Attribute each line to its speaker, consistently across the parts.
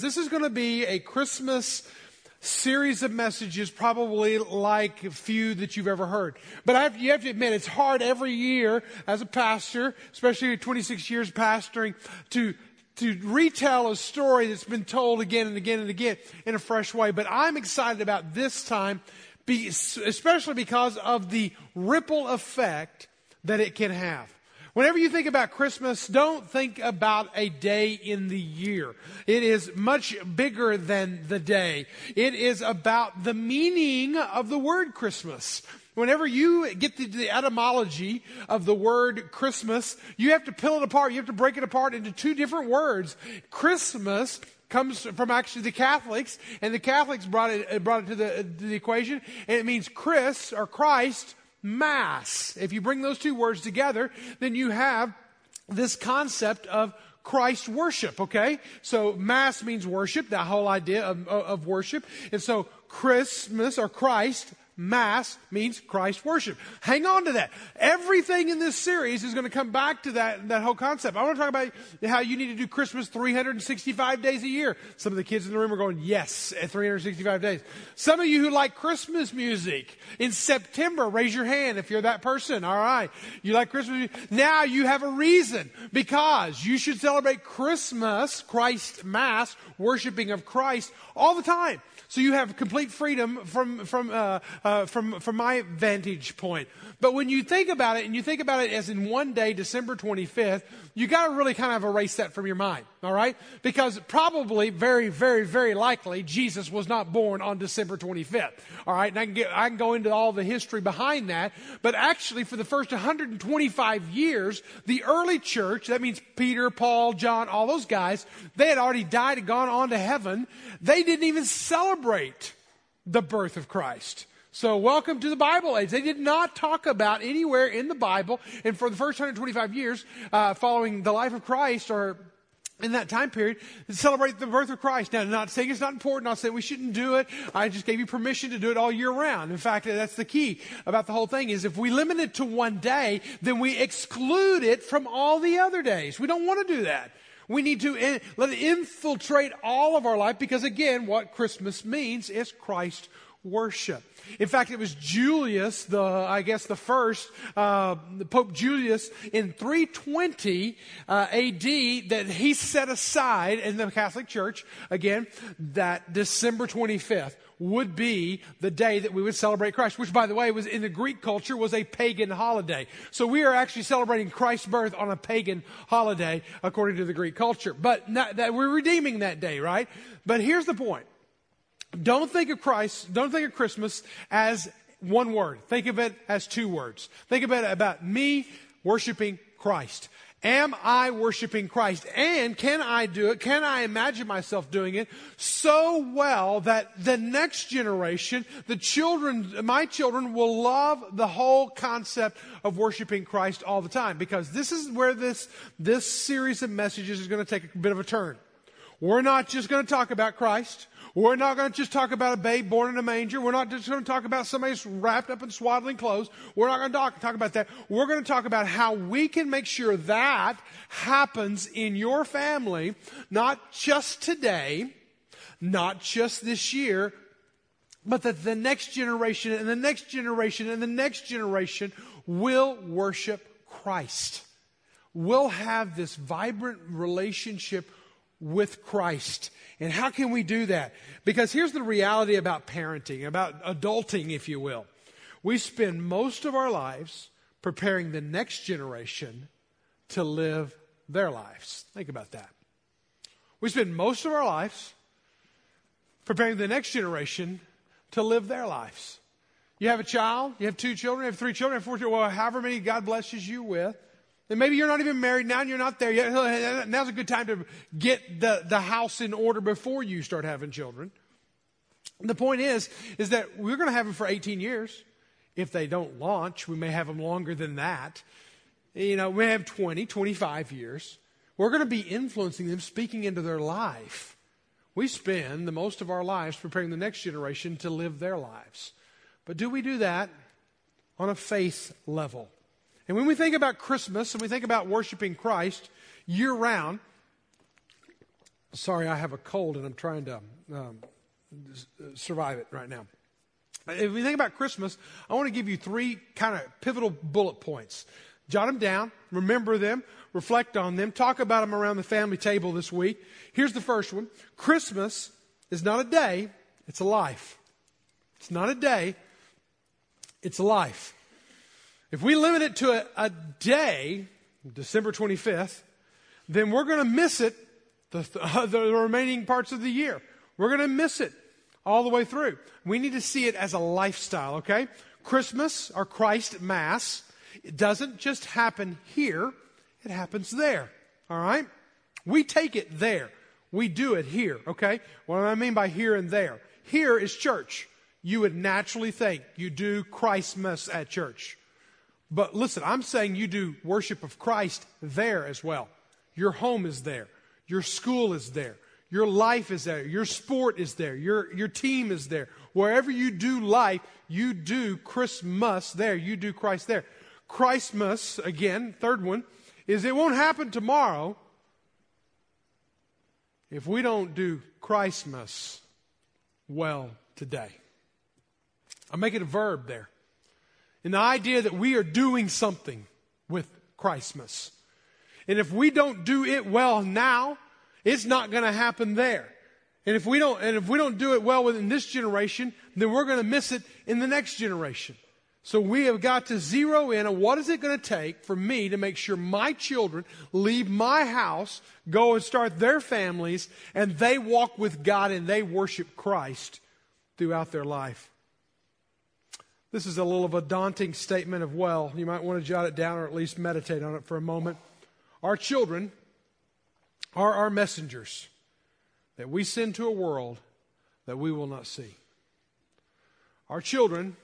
Speaker 1: This is going to be a Christmas series of messages, probably like few that you've ever heard. But have, you have to admit, it's hard every year as a pastor, especially 26 years pastoring, to to retell a story that's been told again and again and again in a fresh way. But I'm excited about this time, especially because of the ripple effect that it can have. Whenever you think about Christmas, don't think about a day in the year. It is much bigger than the day. It is about the meaning of the word Christmas. Whenever you get the, the, etymology of the word Christmas, you have to peel it apart. You have to break it apart into two different words. Christmas comes from actually the Catholics, and the Catholics brought it, brought it to, the, to the equation, and it means Chris or Christ Mass. If you bring those two words together, then you have this concept of Christ worship, okay? So Mass means worship, that whole idea of, of worship. And so Christmas or Christ Mass means Christ worship. Hang on to that. Everything in this series is going to come back to that, that whole concept. I want to talk about how you need to do Christmas 365 days a year. Some of the kids in the room are going, yes, at 365 days. Some of you who like Christmas music in September, raise your hand if you're that person. All right. You like Christmas music. Now you have a reason because you should celebrate Christmas, Christ Mass, worshiping of Christ all the time. So you have complete freedom from, from, uh, uh, from, from my vantage point. But when you think about it, and you think about it as in one day, December 25th, you got to really kind of erase that from your mind, all right? Because probably, very, very, very likely, Jesus was not born on December 25th, all right? And I can, get, I can go into all the history behind that. But actually, for the first 125 years, the early church, that means Peter, Paul, John, all those guys, they had already died and gone on to heaven. They didn't even celebrate celebrate the birth of Christ. So, welcome to the Bible age. They did not talk about anywhere in the Bible, and for the first 125 years uh, following the life of Christ, or in that time period, celebrate the birth of Christ. Now, not saying it's not important, not saying we shouldn't do it. I just gave you permission to do it all year round. In fact, that's the key about the whole thing is if we limit it to one day, then we exclude it from all the other days. We don't want to do that. We need to in, let it infiltrate all of our life because, again, what Christmas means is Christ worship. In fact, it was Julius, the I guess the first uh, Pope Julius in 320 uh, A.D. that he set aside in the Catholic Church again that December 25th would be the day that we would celebrate Christ, which by the way was in the Greek culture was a pagan holiday. So we are actually celebrating Christ's birth on a pagan holiday according to the Greek culture. But not, that we're redeeming that day, right? But here's the point. Don't think of Christ, don't think of Christmas as one word. Think of it as two words. Think of it about me worshiping Christ. Am I worshiping Christ? And can I do it? Can I imagine myself doing it so well that the next generation, the children, my children will love the whole concept of worshiping Christ all the time? Because this is where this, this series of messages is going to take a bit of a turn. We're not just going to talk about Christ. We're not going to just talk about a babe born in a manger. We're not just going to talk about somebody wrapped up in swaddling clothes. We're not going to talk, talk about that. We're going to talk about how we can make sure that happens in your family, not just today, not just this year, but that the next generation and the next generation and the next generation will worship Christ. Will have this vibrant relationship with Christ. And how can we do that? Because here's the reality about parenting, about adulting, if you will. We spend most of our lives preparing the next generation to live their lives. Think about that. We spend most of our lives preparing the next generation to live their lives. You have a child, you have two children, you have three children, you have four children, well, however many God blesses you with. And maybe you're not even married now and you're not there yet. Now's a good time to get the, the house in order before you start having children. The point is, is that we're going to have them for 18 years. If they don't launch, we may have them longer than that. You know, we may have 20, 25 years. We're going to be influencing them, speaking into their life. We spend the most of our lives preparing the next generation to live their lives. But do we do that on a faith level? And when we think about Christmas and we think about worshiping Christ year round, Sorry, I have a cold and I'm trying to um, survive it right now. If we think about Christmas, I want to give you three kind of pivotal bullet points. Jot them down, remember them, reflect on them, talk about them around the family table this week. Here's the first one Christmas is not a day, it's a life. It's not a day, it's a life. If we limit it to a, a day, December 25th, then we're going to miss it the, the remaining parts of the year. We're going to miss it all the way through. We need to see it as a lifestyle, okay? Christmas or Christ Mass, it doesn't just happen here, it happens there, all right? We take it there. We do it here, okay? What do I mean by here and there? Here is church. You would naturally think you do Christmas at church. But listen, I'm saying you do worship of Christ there as well. Your home is there. Your school is there. Your life is there. Your sport is there. Your, your team is there. Wherever you do life, you do Christmas there. You do Christ there. Christmas, again, third one, is it won't happen tomorrow if we don't do Christmas well today. I make it a verb there. And the idea that we are doing something with Christmas. And if we don't do it well now, it's not going to happen there. And if we don't, and if we don't do it well within this generation, then we're going to miss it in the next generation. So we have got to zero in on what is it going to take for me to make sure my children leave my house, go and start their families, and they walk with God and they worship Christ throughout their life. This is a little of a daunting statement of well. You might want to jot it down or at least meditate on it for a moment. Our children are our messengers that we send to a world that we will not see. Our children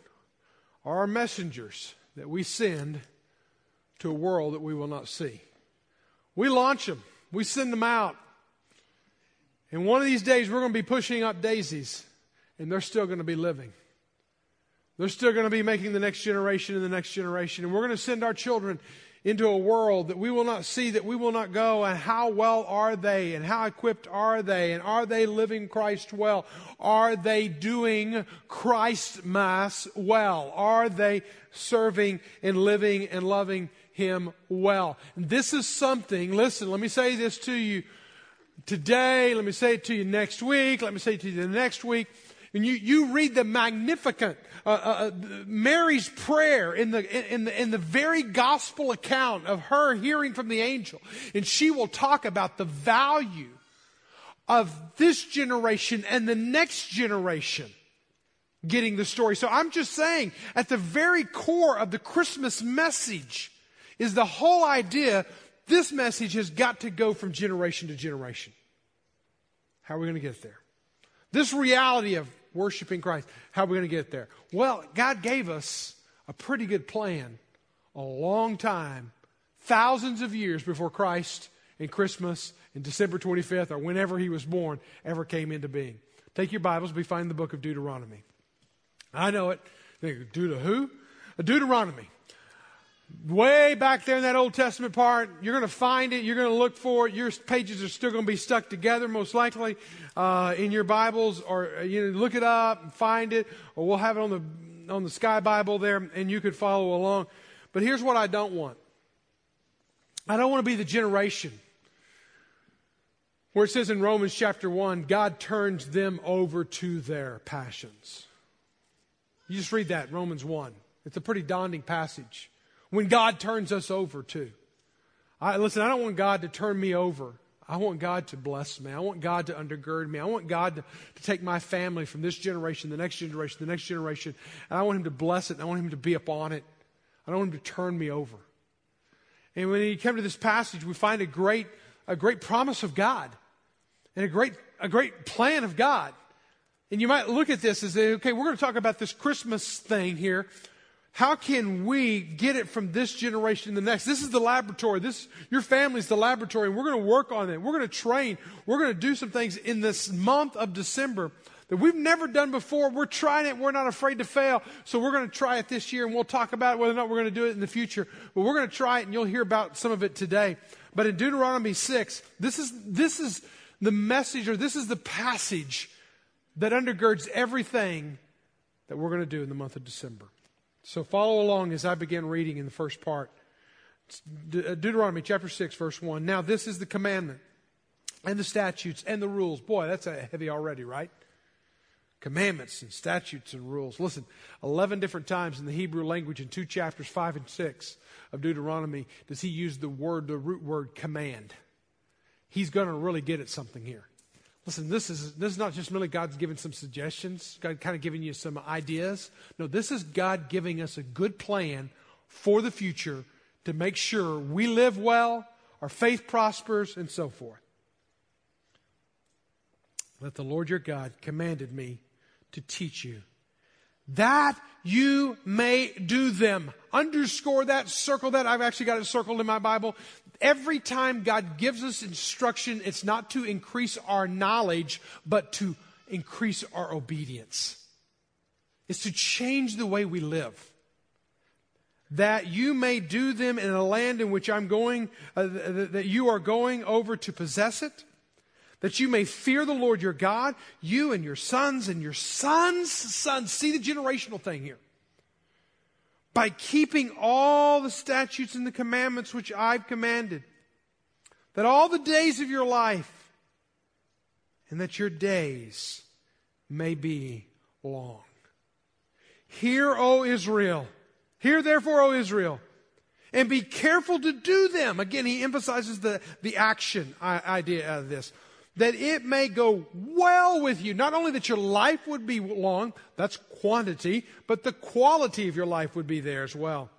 Speaker 1: are our messengers that we send to a world that we will not see. We launch them, we send them out. And one of these days, we're going to be pushing up daisies, and they're still going to be living. They're still going to be making the next generation and the next generation. And we're going to send our children into a world that we will not see, that we will not go, and how well are they, and how equipped are they, and are they living Christ well? Are they doing Christ Mass well? Are they serving and living and loving Him well? And this is something, listen, let me say this to you today, let me say it to you next week, let me say it to you the next week. And you, you read the Magnificat, uh, uh, uh Mary's prayer in the, in, the, in the very gospel account of her hearing from the angel. And she will talk about the value of this generation and the next generation getting the story. So I'm just saying, at the very core of the Christmas message is the whole idea this message has got to go from generation to generation. How are we going to get there? This reality of worshiping Christ. How are we going to get there? Well, God gave us a pretty good plan a long time, thousands of years before Christ and Christmas and December 25th or whenever he was born ever came into being. Take your Bibles, we find the book of Deuteronomy. I know it. Deuter who? Deuteronomy way back there in that Old Testament part. You're going to find it. You're going to look for it. Your pages are still going to be stuck together, most likely, uh, in your Bibles, or uh, you know, look it up and find it, or we'll have it on the on the Sky Bible there, and you could follow along. But here's what I don't want. I don't want to be the generation where it says in Romans chapter 1, God turns them over to their passions. You just read that, Romans 1. It's a pretty daunting passage when God turns us over to. I, listen, I don't want God to turn me over. I want God to bless me. I want God to undergird me. I want God to, to take my family from this generation, the next generation, the next generation, and I want Him to bless it, I want Him to be upon it. I don't want Him to turn me over. And when you come to this passage, we find a great, a great promise of God and a great, a great plan of God. And you might look at this as, okay, we're going to talk about this Christmas thing here how can we get it from this generation to the next? This is the laboratory. This, your family's the laboratory, and we're going to work on it. We're going to train. We're going to do some things in this month of December that we've never done before. We're trying it. We're not afraid to fail. So we're going to try it this year, and we'll talk about whether or not we're going to do it in the future. But we're going to try it, and you'll hear about some of it today. But in Deuteronomy 6, this is, this is, the message, or this is the passage that undergirds everything that we're going to do in the month of December. So follow along as I begin reading in the first part. De- uh, Deuteronomy chapter 6, verse 1. Now, this is the commandment and the statutes and the rules. Boy, that's heavy already, right? Commandments and statutes and rules. Listen, 11 different times in the Hebrew language in two chapters, 5 and 6 of Deuteronomy, does he use the word, the root word command. He's going to really get at something here. Listen, this is, this is not just really God's giving some suggestions, God kind of giving you some ideas. No, this is God giving us a good plan for the future to make sure we live well, our faith prospers, and so forth. That the Lord your God commanded me to teach you that you may do them. Underscore that, circle that. I've actually got it circled in my Bible. Every time God gives us instruction, it's not to increase our knowledge, but to increase our obedience. It's to change the way we live that you may do them in a land in which I'm going, uh, that you are going over to possess it, that you may fear the Lord your God, you and your sons and your sons' sons. See the generational thing here. By keeping all the statutes and the commandments which I've commanded, that all the days of your life, and that your days may be long. Hear, O Israel Hear therefore, O Israel, and be careful to do them. Again, he emphasizes the, the action idea of this. That it may go well with you. Not only that your life would be long, that's quantity, but the quality of your life would be there as well.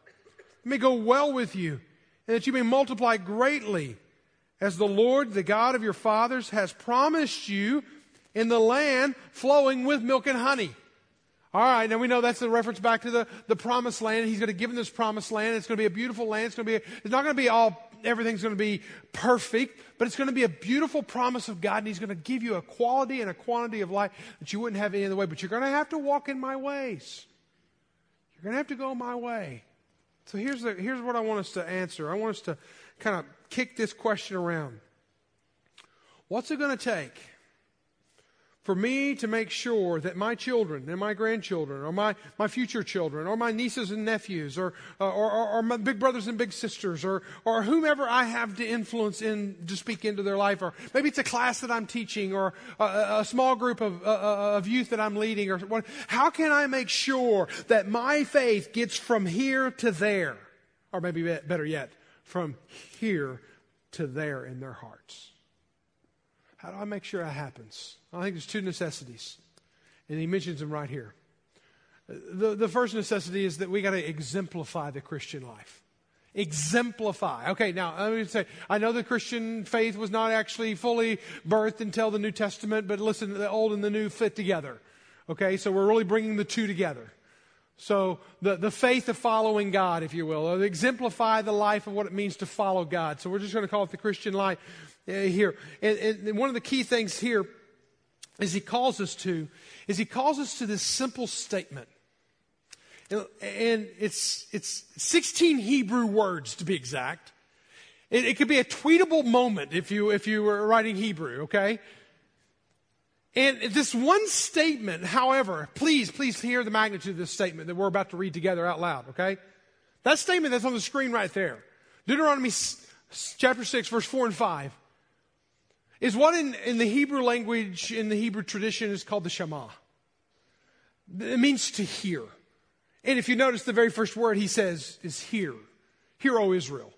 Speaker 1: It may go well with you, and that you may multiply greatly, as the Lord, the God of your fathers, has promised you in the land flowing with milk and honey. All right, now we know that's a reference back to the, the promised land. He's going to give them this promised land. It's going to be a beautiful land. It's going to be, it's not going to be all, everything's going to be perfect, but it's going to be a beautiful promise of God, and He's going to give you a quality and a quantity of life that you wouldn't have any other way. But you're going to have to walk in my ways. You're going to have to go my way. So here's, the, here's what I want us to answer. I want us to kind of kick this question around. What's it going to take? For me to make sure that my children and my grandchildren or my, my future children or my nieces and nephews or, or, or, or, my big brothers and big sisters or, or whomever I have to influence in to speak into their life or maybe it's a class that I'm teaching or a, a small group of, uh, uh, of youth that I'm leading or what, how can I make sure that my faith gets from here to there or maybe better yet from here to there in their hearts? How do I make sure that happens? I think there's two necessities, and he mentions them right here. The, the first necessity is that we got to exemplify the Christian life. Exemplify. Okay, now let me say, I know the Christian faith was not actually fully birthed until the New Testament, but listen, the old and the new fit together. Okay, so we're really bringing the two together. So the, the faith of following God, if you will, exemplify the life of what it means to follow God. So we're just going to call it the Christian life here. And, and one of the key things here is he calls us to, is he calls us to this simple statement. And it's, it's 16 Hebrew words to be exact. It, it could be a tweetable moment if you, if you were writing Hebrew, okay? And this one statement, however, please, please hear the magnitude of this statement that we're about to read together out loud, okay? That statement that's on the screen right there, Deuteronomy chapter 6, verse 4 and 5, is what in, in the Hebrew language, in the Hebrew tradition, is called the Shema. It means to hear. And if you notice, the very first word he says is hear. Hear, O Israel.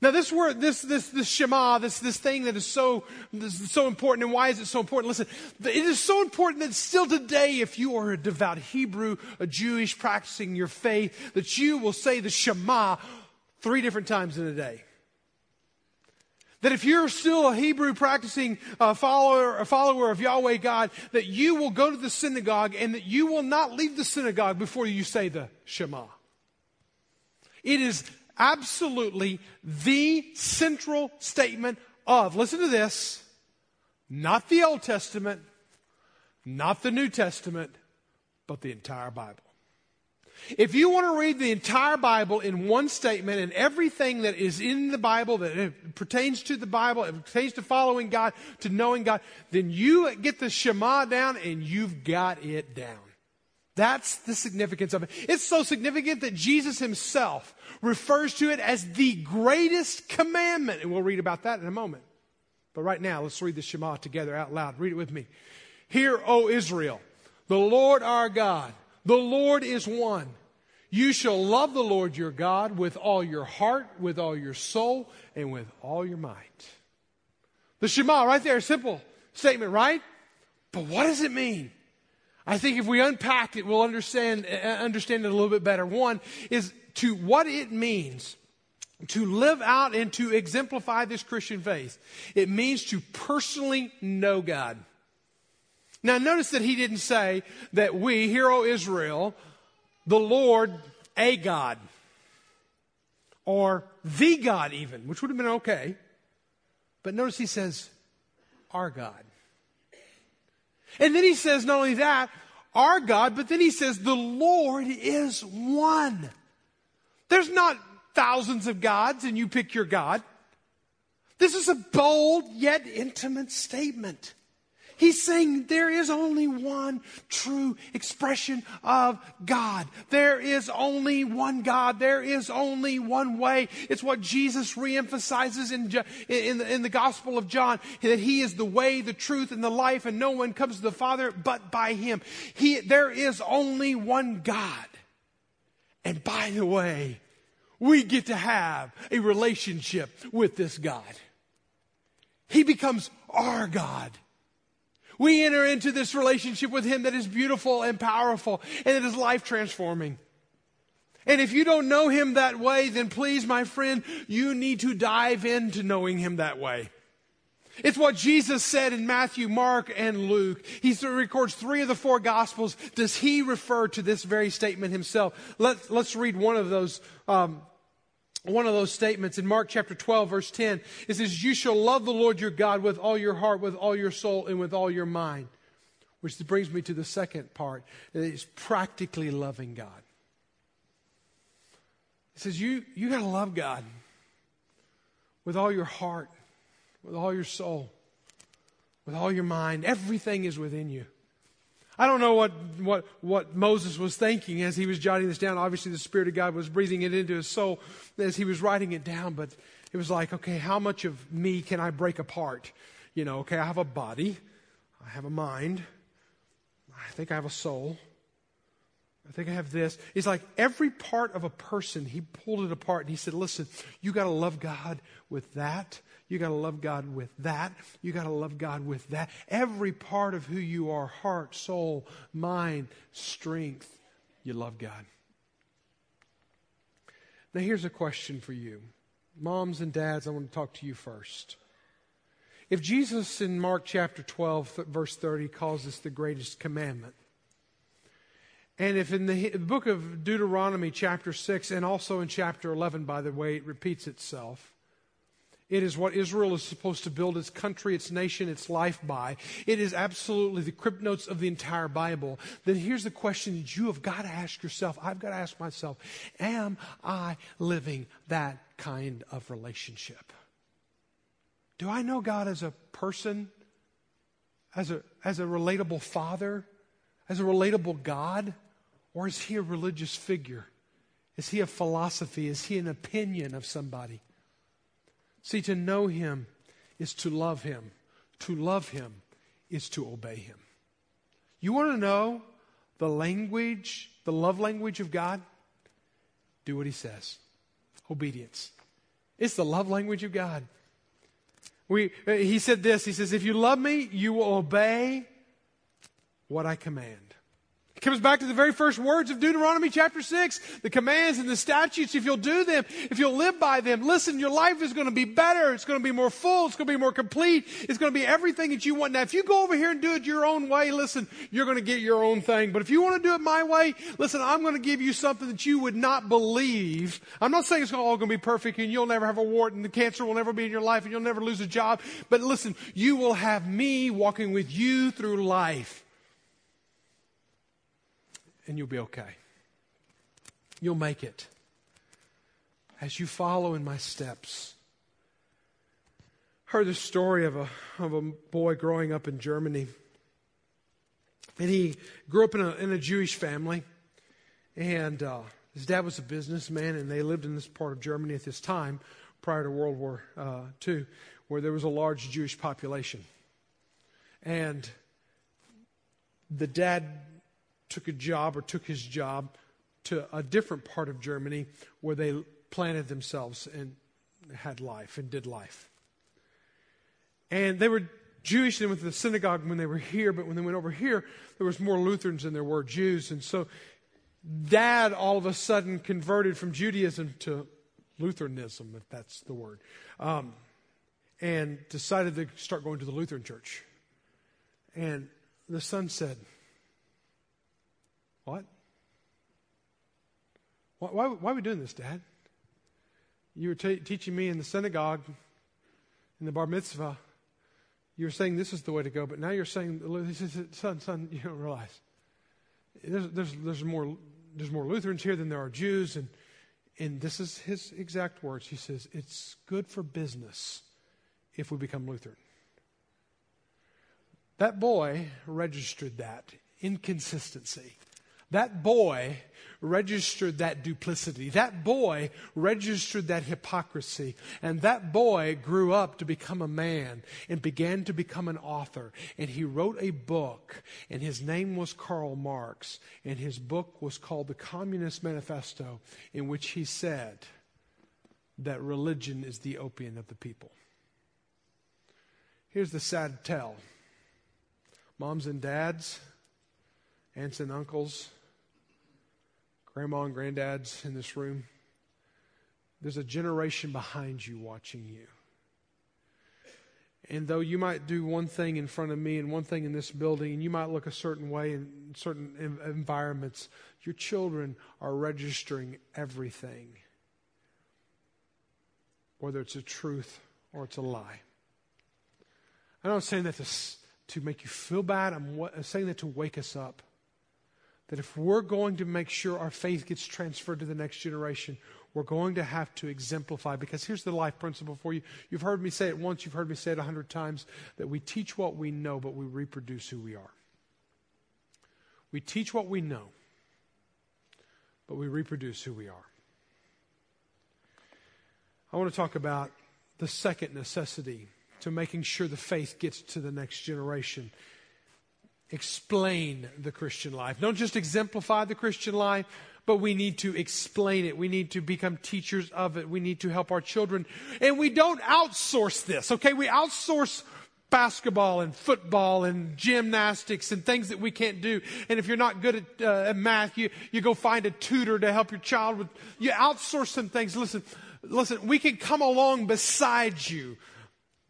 Speaker 1: Now, this word, this, this, this Shema, this, this thing that is so, is so important, and why is it so important? Listen, it is so important that still today, if you are a devout Hebrew, a Jewish practicing your faith, that you will say the Shema three different times in a day. That if you're still a Hebrew practicing uh, follower, a follower of Yahweh God, that you will go to the synagogue and that you will not leave the synagogue before you say the Shema. It is absolutely the central statement of, listen to this, not the Old Testament, not the New Testament, but the entire Bible. If you want to read the entire Bible in one statement and everything that is in the Bible that pertains to the Bible, it pertains to following God, to knowing God, then you get the Shema down and you've got it down. That's the significance of it. It's so significant that Jesus himself refers to it as the greatest commandment. And we'll read about that in a moment. But right now, let's read the Shema together out loud. Read it with me. Hear, O Israel, the Lord our God, the Lord is one. You shall love the Lord your God with all your heart, with all your soul, and with all your might. The Shema, right there, simple statement, right? But what does it mean? I think if we unpack it, we'll understand, uh, understand it a little bit better. One is to what it means to live out and to exemplify this Christian faith. It means to personally know God. Now, notice that he didn't say that we, hear, O Israel, the Lord, a God, or the God, even, which would have been okay. But notice he says, our God. And then he says, not only that, our God, but then he says, the Lord is one. There's not thousands of gods and you pick your God. This is a bold yet intimate statement. He's saying there is only one true expression of God. There is only one God. There is only one way. It's what Jesus reemphasizes in, in, the, in the Gospel of John that He is the way, the truth, and the life, and no one comes to the Father but by Him. He, there is only one God. And by the way, we get to have a relationship with this God. He becomes our God. We enter into this relationship with Him that is beautiful and powerful and that is life transforming. And if you don't know Him that way, then please, my friend, you need to dive into knowing Him that way. It's what Jesus said in Matthew, Mark, and Luke. He records three of the four Gospels. Does he refer to this very statement himself? Let's, let's read one of those um, one of those statements in Mark chapter 12, verse 10. It says, You shall love the Lord your God with all your heart, with all your soul, and with all your mind. Which brings me to the second part. It's practically loving God. It says, You, you got to love God with all your heart, with all your soul, with all your mind. Everything is within you. I don't know what, what, what Moses was thinking as he was jotting this down. Obviously, the Spirit of God was breathing it into his soul as he was writing it down, but it was like, okay, how much of me can I break apart? You know, okay, I have a body, I have a mind, I think I have a soul, I think I have this. It's like every part of a person, he pulled it apart and he said, listen, you got to love God with that you got to love God with that. You got to love God with that. Every part of who you are heart, soul, mind, strength you love God. Now, here's a question for you. Moms and dads, I want to talk to you first. If Jesus in Mark chapter 12, verse 30, calls this the greatest commandment, and if in the book of Deuteronomy, chapter 6, and also in chapter 11, by the way, it repeats itself, it is what Israel is supposed to build its country, its nation, its life by. It is absolutely the crypt notes of the entire Bible. Then here's the question that you have got to ask yourself. I've got to ask myself, am I living that kind of relationship? Do I know God as a person, as a, as a relatable father, as a relatable God? Or is he a religious figure? Is he a philosophy? Is he an opinion of somebody? See, to know Him is to love Him. To love Him is to obey Him. You want to know the language, the love language of God? Do what He says. Obedience. It's the love language of God. We, uh, he said this He says, If you love me, you will obey what I command comes back to the very first words of Deuteronomy chapter 6. The commands and the statutes, if you'll do them, if you'll live by them, listen, your life is going to be better. It's going to be more full. It's going to be more complete. It's going to be everything that you want. Now, if you go over here and do it your own way, listen, you're going to get your own thing. But if you want to do it my way, listen, I'm going to give you something that you would not believe. I'm not saying it's all going to be perfect and you'll never have a wart and the cancer will never be in your life and you'll never lose a job. But listen, you will have me walking with you through life and you'll be okay. you'll make it as you follow in my steps. Heard the story of a, of a boy growing up in Germany. And he grew up in a, in a Jewish family. And uh, his dad was a businessman, and they lived in this part of Germany at this time, prior to World War uh, II, where there was a large Jewish population. And the dad took a job or took his job to a different part of Germany where they planted themselves and had life and did life. And they were Jewish and went to the synagogue when they were here, but when they went over here, there was more Lutherans than there were Jews. And so dad all of a sudden converted from Judaism to Lutheranism, if that's the word, um, and decided to start going to the Lutheran church. And the son said, What? Why, why, why are we doing this, Dad? You were t- teaching me in the synagogue, in the bar mitzvah. You were saying this is the way to go, but now you're saying, son, son, you don't realize. There's, there's, there's, more, there's more Lutherans here than there are Jews. And, and this is his exact words. He says, It's good for business if we become Lutheran. That boy registered that inconsistency. That boy registered that duplicity. That boy registered that hypocrisy. And that boy grew up to become a man and began to become an author. And he wrote a book, and his name was Karl Marx. And his book was called The Communist Manifesto, in which he said that religion is the opium of the people. Here's the sad tale moms and dads, aunts and uncles, grandma and granddads in this room, there's a generation behind you watching you. And though you might do one thing in front of me and one thing in this building, and you might look a certain way in certain environments, your children are registering everything, whether it's a truth or it's a lie. I'm not saying that to, to make you feel bad, I'm saying that to wake us up that if we're going to make sure our faith gets transferred to the next generation, we're going to have to exemplify. Because here's the life principle for you. You've heard me say it once, you've heard me say it a hundred times that we teach what we know, but we reproduce who we are. We teach what we know, but we reproduce who we are. I want to talk about the second necessity to making sure the faith gets to the next generation explain the Christian life. Don't just exemplify the Christian life, but we need to explain it. We need to become teachers of it. We need to help our children. And we don't outsource this, okay? We outsource basketball and football and gymnastics and things that we can't do. And if you're not good at, uh, at math, you, you go find a tutor to help your child with, you outsource some things. Listen, listen, we can come along beside you,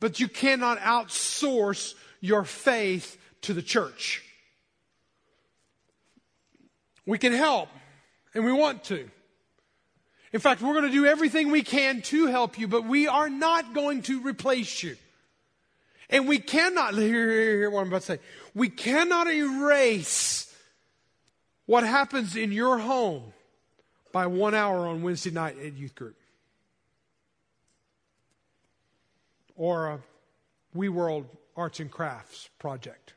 Speaker 1: but you cannot outsource your faith to the church. We can help, and we want to. In fact, we're going to do everything we can to help you, but we are not going to replace you. And we cannot, hear, hear, hear what I'm about to say. We cannot erase what happens in your home by one hour on Wednesday night at youth group. Or a We World Arts and Crafts project.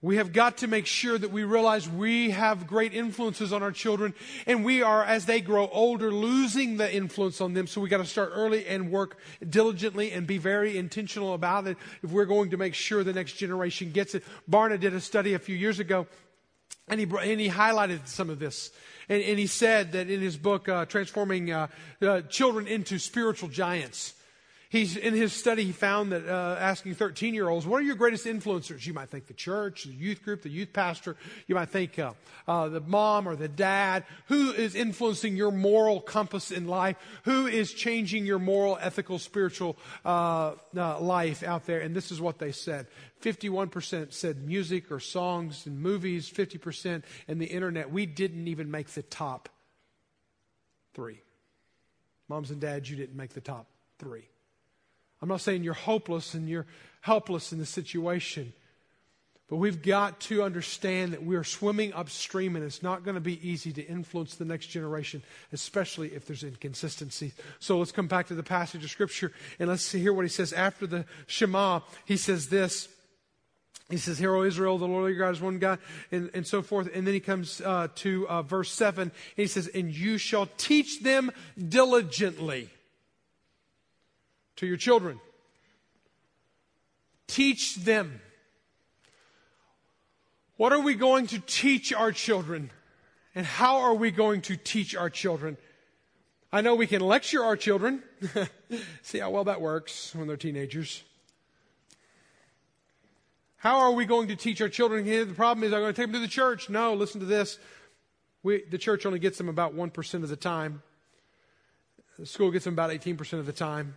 Speaker 1: We have got to make sure that we realize we have great influences on our children and we are, as they grow older, losing the influence on them. So we got to start early and work diligently and be very intentional about it if we're going to make sure the next generation gets it. Barna did a study a few years ago and he, and he highlighted some of this. And, and he said that in his book, uh, Transforming uh, uh, Children into Spiritual Giants, He's, in his study, he found that uh, asking 13 year olds, what are your greatest influencers? You might think the church, the youth group, the youth pastor. You might think uh, uh, the mom or the dad. Who is influencing your moral compass in life? Who is changing your moral, ethical, spiritual uh, uh, life out there? And this is what they said 51% said music or songs and movies, 50% and the internet. We didn't even make the top three. Moms and dads, you didn't make the top three. I'm not saying you're hopeless and you're helpless in the situation, But we've got to understand that we are swimming upstream and it's not going to be easy to influence the next generation, especially if there's inconsistency. So let's come back to the passage of Scripture and let's hear what he says. After the Shema, he says this. He says, Hear, O Israel, the Lord your God is one God, and, and so forth. And then he comes uh, to uh, verse 7, and he says, And you shall teach them diligently to your children. Teach them. What are we going to teach our children? And how are we going to teach our children? I know we can lecture our children. See how well that works when they're teenagers. How are we going to teach our children here? The problem is, I'm going to take them to the church. No, listen to this. We, the church only gets them about 1% of the time. The school gets them about 18% of the time.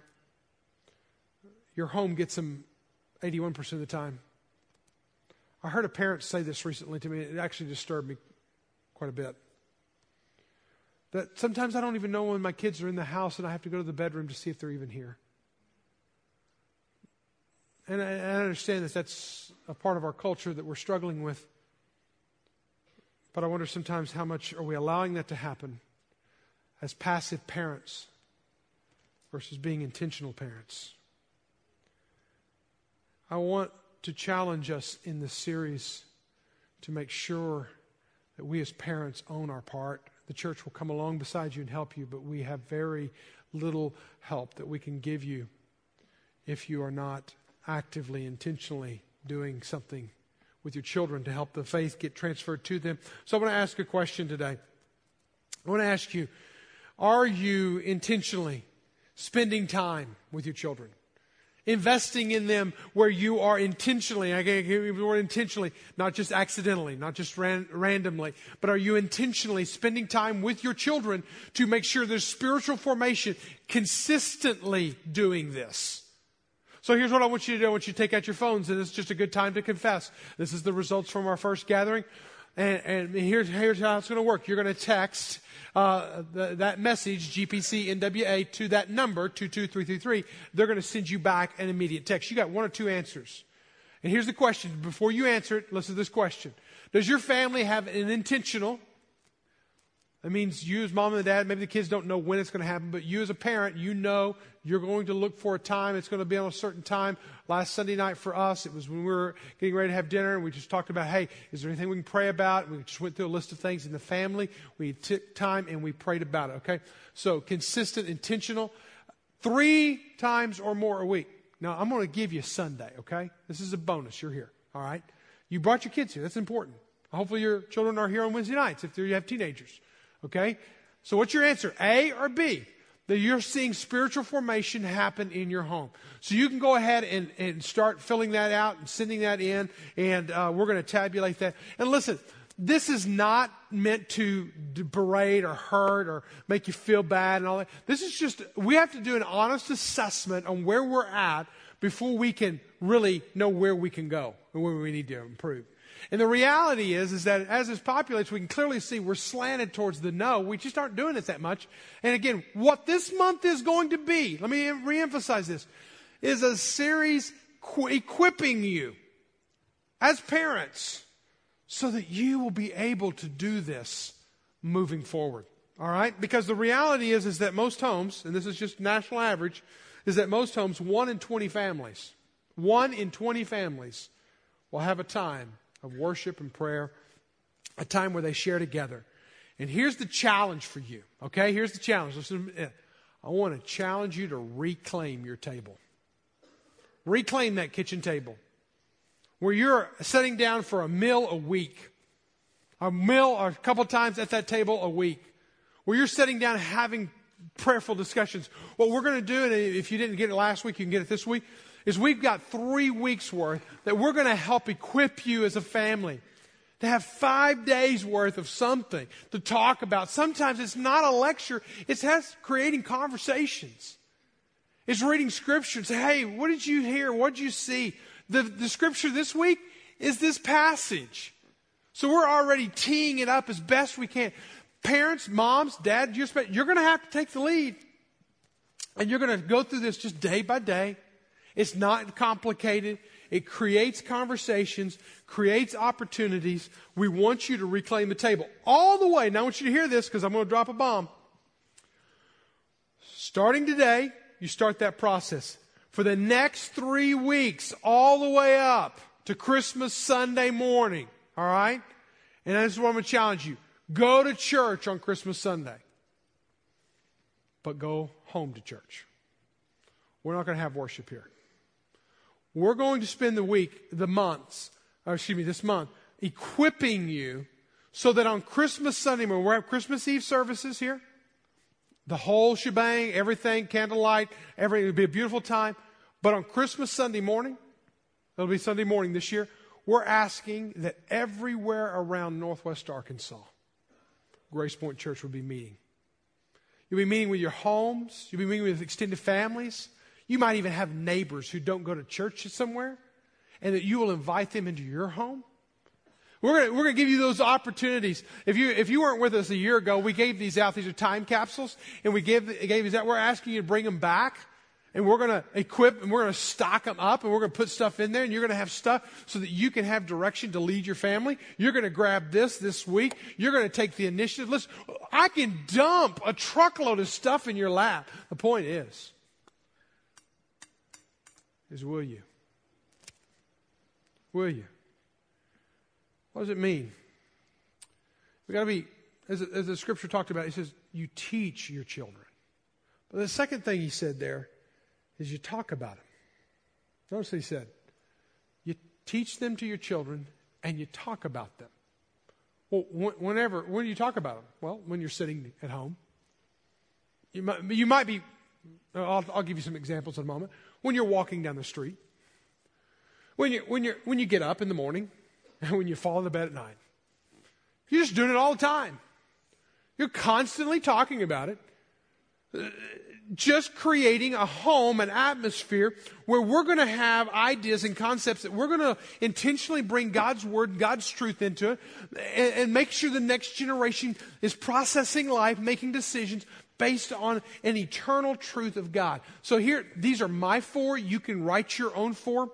Speaker 1: Your home gets them 81% of the time. I heard a parent say this recently to me. It actually disturbed me quite a bit. That sometimes I don't even know when my kids are in the house and I have to go to the bedroom to see if they're even here. And I, I understand that that's a part of our culture that we're struggling with. But I wonder sometimes how much are we allowing that to happen as passive parents versus being intentional parents. I want to challenge us in this series to make sure that we as parents own our part. The church will come along beside you and help you, but we have very little help that we can give you if you are not actively, intentionally doing something with your children to help the faith get transferred to them. So I want to ask a question today. I want to ask you, are you intentionally spending time with your children? Investing in them where you are intentionally, I give you the intentionally, not just accidentally, not just ran, randomly, but are you intentionally spending time with your children to make sure there's spiritual formation, consistently doing this? So here's what I want you to do. I want you to take out your phones, and it's just a good time to confess. This is the results from our first gathering. And, and here's, here's how it's going to work. You're going to text uh, the, that message, GPC NWA, to that number, 22333. They're going to send you back an immediate text. You got one or two answers. And here's the question. Before you answer it, listen to this question. Does your family have an intentional that means you as mom and dad, maybe the kids don't know when it's going to happen, but you as a parent, you know you're going to look for a time. It's going to be on a certain time. Last Sunday night for us, it was when we were getting ready to have dinner and we just talked about, hey, is there anything we can pray about? We just went through a list of things in the family. We took time and we prayed about it, okay? So consistent, intentional, three times or more a week. Now, I'm going to give you Sunday, okay? This is a bonus. You're here, all right? You brought your kids here. That's important. Hopefully your children are here on Wednesday nights if you have teenagers. Okay? So what's your answer? A or B? That you're seeing spiritual formation happen in your home. So you can go ahead and, and start filling that out and sending that in, and uh, we're going to tabulate that. And listen, this is not meant to berate or hurt or make you feel bad and all that. This is just, we have to do an honest assessment on where we're at before we can really know where we can go and where we need to improve. And the reality is, is that as this populates, we can clearly see we're slanted towards the no. We just aren't doing it that much. And again, what this month is going to be, let me reemphasize this, is a series qu- equipping you as parents so that you will be able to do this moving forward. All right? Because the reality is, is that most homes, and this is just national average, is that most homes, one in 20 families, one in 20 families will have a time of worship and prayer, a time where they share together. And here's the challenge for you, okay? Here's the challenge. Listen, I want to challenge you to reclaim your table. Reclaim that kitchen table where you're sitting down for a meal a week, a meal or a couple times at that table a week, where you're sitting down having prayerful discussions. What we're going to do, and if you didn't get it last week, you can get it this week is we've got three weeks worth that we're going to help equip you as a family to have five days worth of something to talk about. Sometimes it's not a lecture, it's has creating conversations. It's reading scripture and say, hey, what did you hear? What did you see? The, the scripture this week is this passage. So we're already teeing it up as best we can. Parents, moms, dad, you're, you're going to have to take the lead. And you're going to go through this just day by day. It's not complicated. It creates conversations, creates opportunities. We want you to reclaim the table all the way. Now I want you to hear this because I'm going to drop a bomb. Starting today, you start that process. For the next three weeks, all the way up to Christmas Sunday morning, all right? And this is what I'm going to challenge you. Go to church on Christmas Sunday, but go home to church. We're not going to have worship here. We're going to spend the week, the months, or excuse me, this month, equipping you so that on Christmas Sunday, when we're at Christmas Eve services here, the whole shebang, everything, candlelight, everything, it'll be a beautiful time. But on Christmas Sunday morning, it'll be Sunday morning this year, we're asking that everywhere around Northwest Arkansas, Grace Point Church will be meeting. You'll be meeting with your homes, you'll be meeting with extended families. You might even have neighbors who don't go to church somewhere, and that you will invite them into your home. We're going we're to give you those opportunities. If you, if you weren't with us a year ago, we gave these out. These are time capsules, and we gave, gave these out. We're asking you to bring them back and we're going to equip and we're going to stock them up and we're going to put stuff in there and you're going to have stuff so that you can have direction to lead your family. You're going to grab this this week. You're going to take the initiative. Listen, I can dump a truckload of stuff in your lap. The point is, is will you? Will you? What does it mean? We got to be, as, as the scripture talked about, he says, you teach your children. But the second thing he said there is you talk about them. Notice what he said. You teach them to your children and you talk about them. Well, whenever, when do you talk about them? Well, when you're sitting at home. You might, you might be, I'll, I'll give you some examples in a moment. When you're walking down the street. When you, when, you when you get up in the morning and when you fall into bed at night. You're just doing it all the time. You're constantly talking about it uh, just creating a home, an atmosphere where we're going to have ideas and concepts that we're going to intentionally bring God's word, God's truth into it, and, and, make sure the next generation is processing life, making decisions based on an eternal truth of God. So here, these are my four. You can write your own four.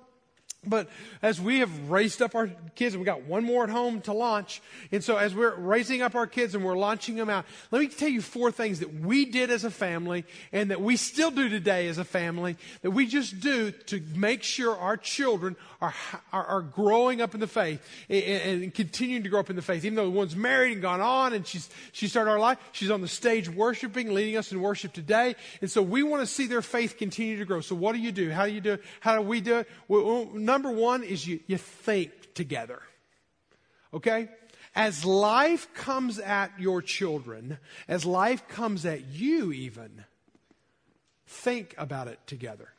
Speaker 1: But as we have raised up our kids, and we got one more at home to launch, and so as we're raising up our kids and we're launching them out, let me tell you four things that we did as a family and that we still do today as a family that we just do to make sure our children are, are, are growing up in the faith and, and, continuing to grow up in the faith. Even though the one's married and gone on and she's, she started our life, she's on the stage worshiping, leading us in worship today. And so we want to see their faith continue to grow. So what do you do? How do you do it? How do we do it? Number one is you, you think together. Okay? As life comes at your children, as life comes at you even, think about it together.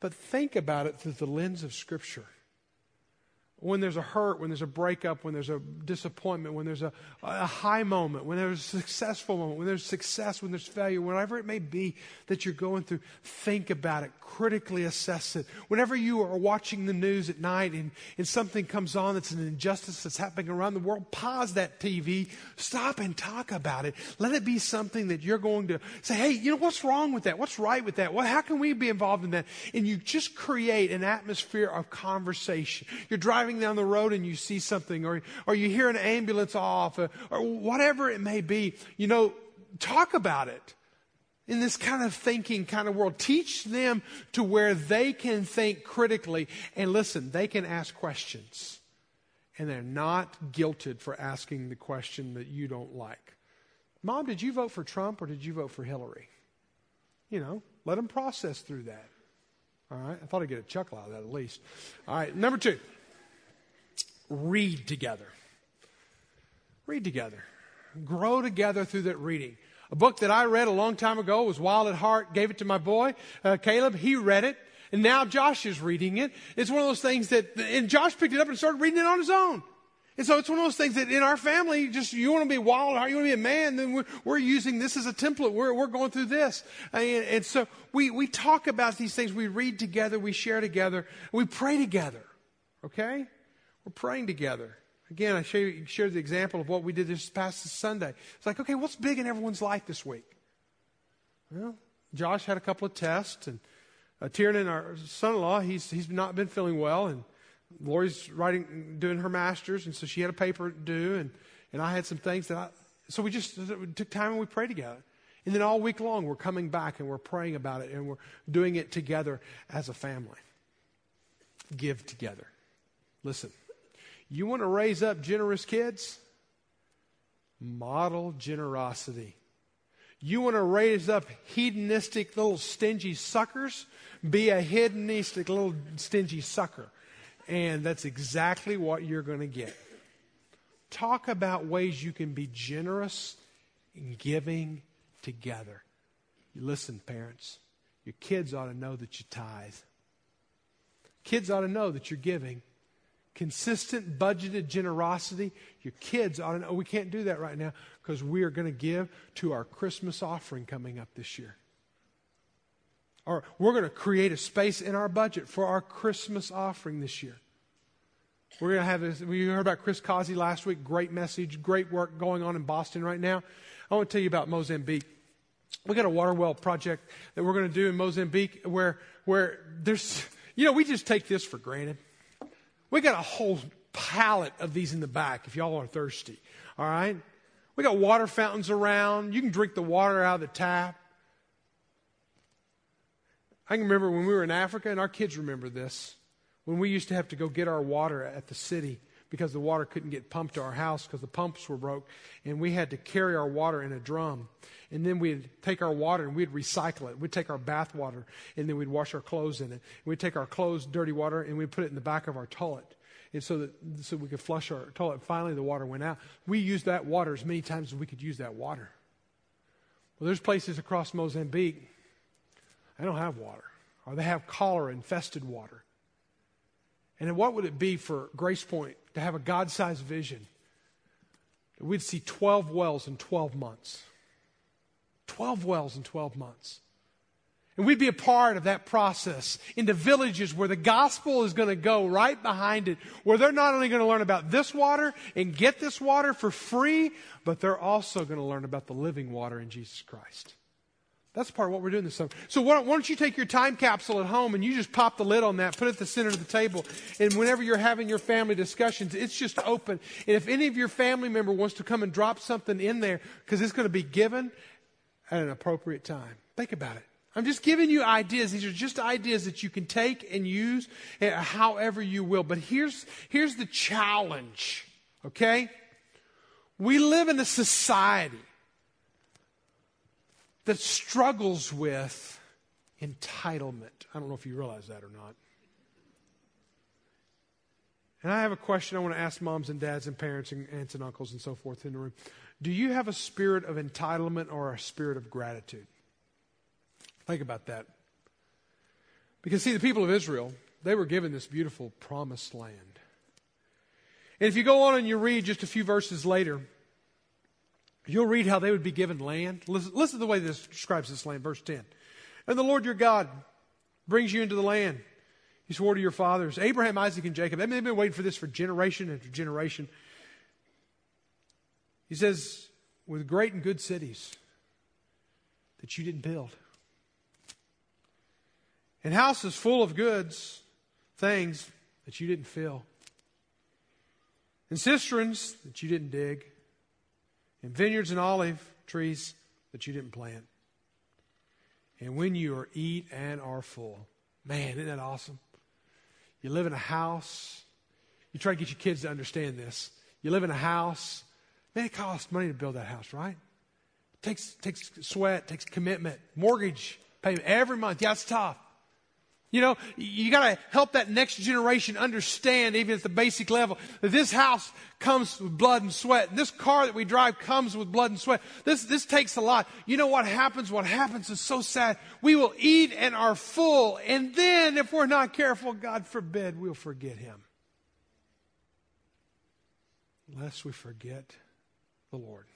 Speaker 1: But think about it through the lens of Scripture when there's a hurt, when there's a breakup, when there's a disappointment, when there's a, a high moment, when there's a successful moment, when there's success, when there's failure, whatever it may be that you're going through, think about it, critically assess it. Whenever you are watching the news at night and, and something comes on that's an injustice that's happening around the world, pause that TV, stop and talk about it. Let it be something that you're going to say, hey, you know, what's wrong with that? What's right with that? Well, how can we be involved in that? And you just create an atmosphere of conversation. You're driving driving down the road and you see something, or, or you hear an ambulance off, or, or whatever it may be, you know, talk about it in this kind of thinking kind of world. Teach them to where they can think critically and listen, they can ask questions. And they're not guilted for asking the question that you don't like. Mom, did you vote for Trump or did you vote for Hillary? You know, let them process through that. All right. I thought I'd get a chuckle out of that at least. All right. Number two read together. Read together. Grow together through that reading. A book that I read a long time ago was Wild at Heart, gave it to my boy, uh, Caleb. He read it. And now Josh is reading it. It's one of those things that, and Josh picked it up and started reading it on his own. And so it's one of those things that in our family, just you want to be wild, you want to be a man, then we're, we're using this as a template. We're, we're going through this. And, and so we, we talk about these things. We read together, we share together, we pray together. Okay? We're praying together. Again, I shared the example of what we did this past Sunday. It's like, okay, what's big in everyone's life this week? Well, Josh had a couple of tests, and uh, Tiernan, our son-in-law, he's he's not been feeling well, and Lori's writing, doing her master's, and so she had a paper due, and and I had some things that I. So we just we took time and we prayed together. And then all week long, we're coming back and we're praying about it and we're doing it together as a family. Give together. Listen, you want to raise up generous kids? Model generosity. You want to raise up hedonistic little stingy suckers? Be a hedonistic little stingy sucker. And that's exactly what you're going to get. Talk about ways you can be generous in giving together. You listen, parents, your kids ought to know that you tithe. Kids ought to know that you're giving. Consistent budgeted generosity. Your kids ought to know. We can't do that right now because we are going to give to our Christmas offering coming up this year. Or we're going to create a space in our budget for our Christmas offering this year. We're going to have this. We heard about Chris Causey last week. Great message, great work going on in Boston right now. I want to tell you about Mozambique. We got a water well project that we're going to do in Mozambique where, where there's, you know, we just take this for granted. We got a whole pallet of these in the back if y'all are thirsty. All right? We got water fountains around. You can drink the water out of the tap. I can remember when we were in Africa, and our kids remember this, when we used to have to go get our water at the city because the water couldn't get pumped to our house because the pumps were broke, and we had to carry our water in a drum. And then we'd take our water and we'd recycle it. We'd take our bath water and then we'd wash our clothes in it. We'd take our clothes, dirty water, and we'd put it in the back of our toilet. And so that so we could flush our toilet. Finally, the water went out. We used that water as many times as we could use that water. Well, there's places across Mozambique, they don't have water, or they have cholera infested water. And what would it be for Grace Point to have a God sized vision? We'd see 12 wells in 12 months. 12 wells in 12 months. And we'd be a part of that process into villages where the gospel is going to go right behind it, where they're not only going to learn about this water and get this water for free, but they're also going to learn about the living water in Jesus Christ. That's part of what we're doing this summer. So why don't, you take your time capsule at home and you just pop the lid on that, put it at the center of the table, and whenever you're having your family discussions, it's just open. And if any of your family member wants to come and drop something in there, because it's going to be given at an appropriate time, think about it. I'm just giving you ideas. These are just ideas that you can take and use eh, however you will. But here's, here's the challenge, okay? We live in a society that struggles with entitlement. I don't know if you realize that or not. And I have a question I want to ask moms and dads and parents and aunts and uncles and so forth in the room. Do you have a spirit of entitlement or a spirit of gratitude? Think about that. Because, see, the people of Israel, they were given this beautiful promised land. And if you go on and you read just a few verses later, You'll read how they would be given land. Listen, listen to the way this describes this land, verse 10. And the Lord your God brings you into the land. He swore to your fathers, Abraham, Isaac, and Jacob. I mean, they've been waiting for this for generation after generation. He says, with great and good cities that you didn't build, and houses full of goods, things that you didn't fill, and cisterns that you didn't dig and vineyards and olive trees that you didn't plant. And when you are eat and are full, man, isn't that awesome? You live in a house. You try to get your kids to understand this. You live in a house. Man, it costs money to build that house, right? It takes takes sweat, takes commitment, mortgage payment every month. Yeah, it's tough. You know, you got to help that next generation understand, even at the basic level, that this house comes with blood and sweat. And this car that we drive comes with blood and sweat. This, this takes a lot. You know what happens? What happens is so sad. We will eat and are full. And then, if we're not careful, God forbid, we'll forget Him. Lest we forget the Lord.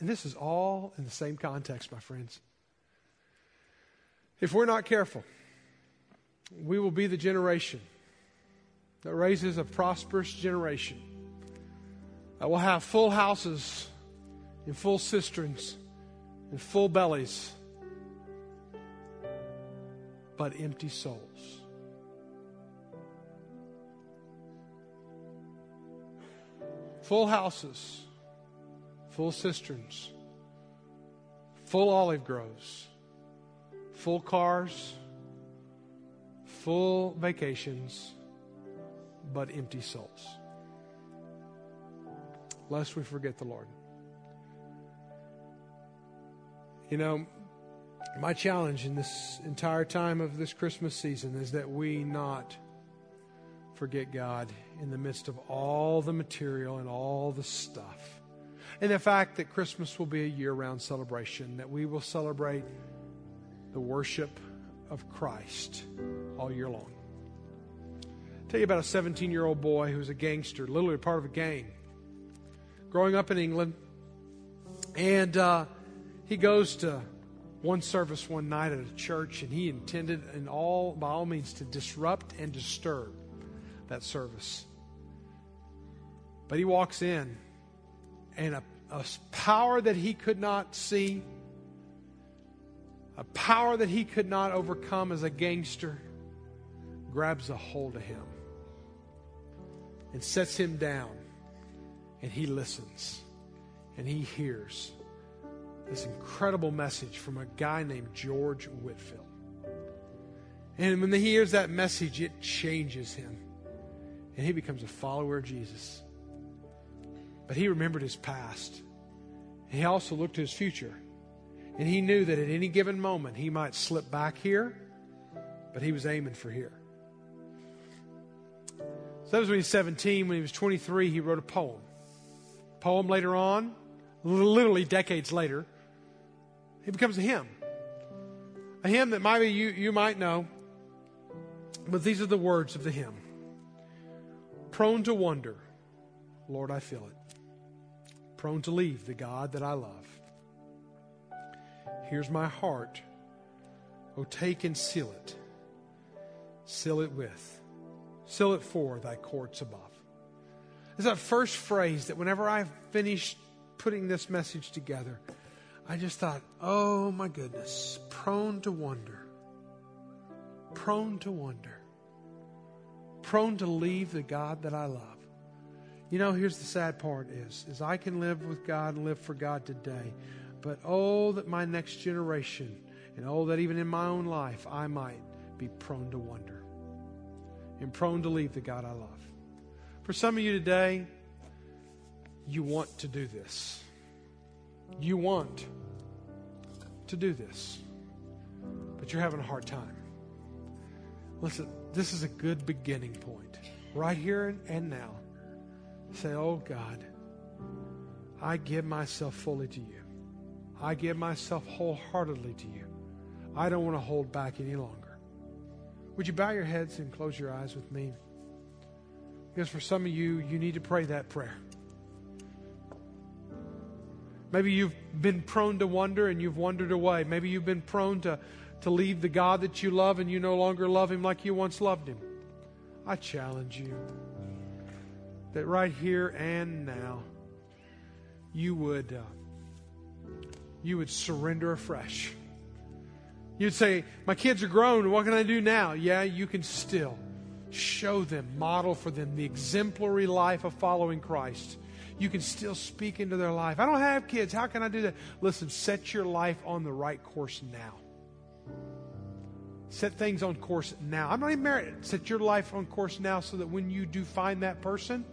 Speaker 1: And this is all in the same context, my friends. If we're not careful, we will be the generation that raises a prosperous generation that will have full houses and full cisterns and full bellies but empty souls. Full houses, full cisterns, full olive groves, full cars, full vacations, but empty souls. Lest we forget the Lord. You know, my challenge in this entire time of this Christmas season is that we not forget God in the midst of all the material and all the stuff. And the fact that Christmas will be a year round celebration, that we will celebrate the worship of Christ all year long. I'll tell you about a 17 year old boy who was a gangster, literally part of a gang, growing up in England. And uh, he goes to one service one night at a church, and he intended, in all by all means, to disrupt and disturb that service. But he walks in, and a, a power that he could not see, a power that he could not overcome as a gangster, grabs a hold of him and sets him down. And he listens and he hears this incredible message from a guy named George Whitefield. And when he hears that message, it changes him. And he becomes a follower of Jesus. But he remembered his past. He also looked to his future. And he knew that at any given moment he might slip back here, but he was aiming for here. So that was when he was 17. When he was 23, he wrote a poem. Poem later on, literally decades later, it becomes a hymn. A hymn that maybe you, you might know, but these are the words of the hymn Prone to wonder, Lord, I feel it. Prone to leave the God that I love. Here's my heart. Oh, take and seal it. Seal it with. Seal it for thy courts above. It's that first phrase that whenever I finished putting this message together, I just thought, oh my goodness, prone to wonder, prone to wonder, prone to leave the God that I love. You know, here's the sad part is, is I can live with God and live for God today, but oh, that my next generation, and oh, that even in my own life, I might be prone to wonder and prone to leave the God I love. For some of you today, you want to do this. You want to do this, but you're having a hard time. Listen, this is a good beginning point. Right here and now. Say, Oh God, I give myself fully to you. I give myself wholeheartedly to you. I don't want to hold back any longer. Would you bow your heads and close your eyes with me? Because for some of you, you need to pray that prayer. Maybe you've been prone to wonder and you've wandered away. Maybe you've been prone to, to leave the God that you love and you no longer love him like you once loved him. I challenge you that right here and now you would uh, you would surrender afresh. You'd say, "My kids are grown. What can I do now?" Yeah, you can still show them, model for them the exemplary life of following Christ you can still speak into their life. I don't have kids. How can I do that? Listen, set your life on the right course now. Set things on course now. I'm not even married. Set your life on course now so that when you do find that person,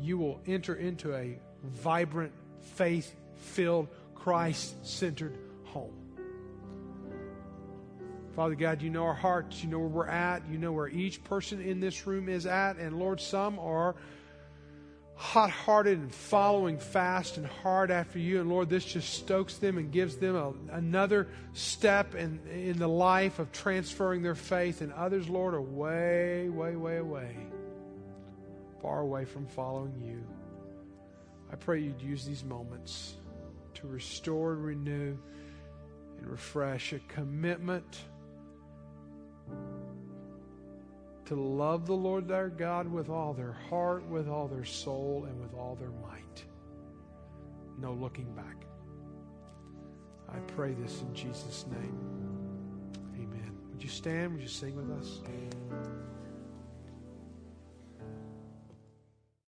Speaker 1: you will enter into a vibrant, faith filled, Christ centered home. Father God, you know our hearts. You know where we're at. You know where each person in this room is at. And Lord, some are hot hearted and following fast and hard after you. And Lord, this just stokes them and gives them a, another step in, in the life of transferring their faith. And others, Lord, are way, way, way away, far away from following you. I pray you'd use these moments to restore, renew, and refresh a commitment to love the Lord their God with all their heart, with all their soul, and with all their might. No looking back. I pray this in Jesus' name. Amen. Would you stand? Would you sing with us?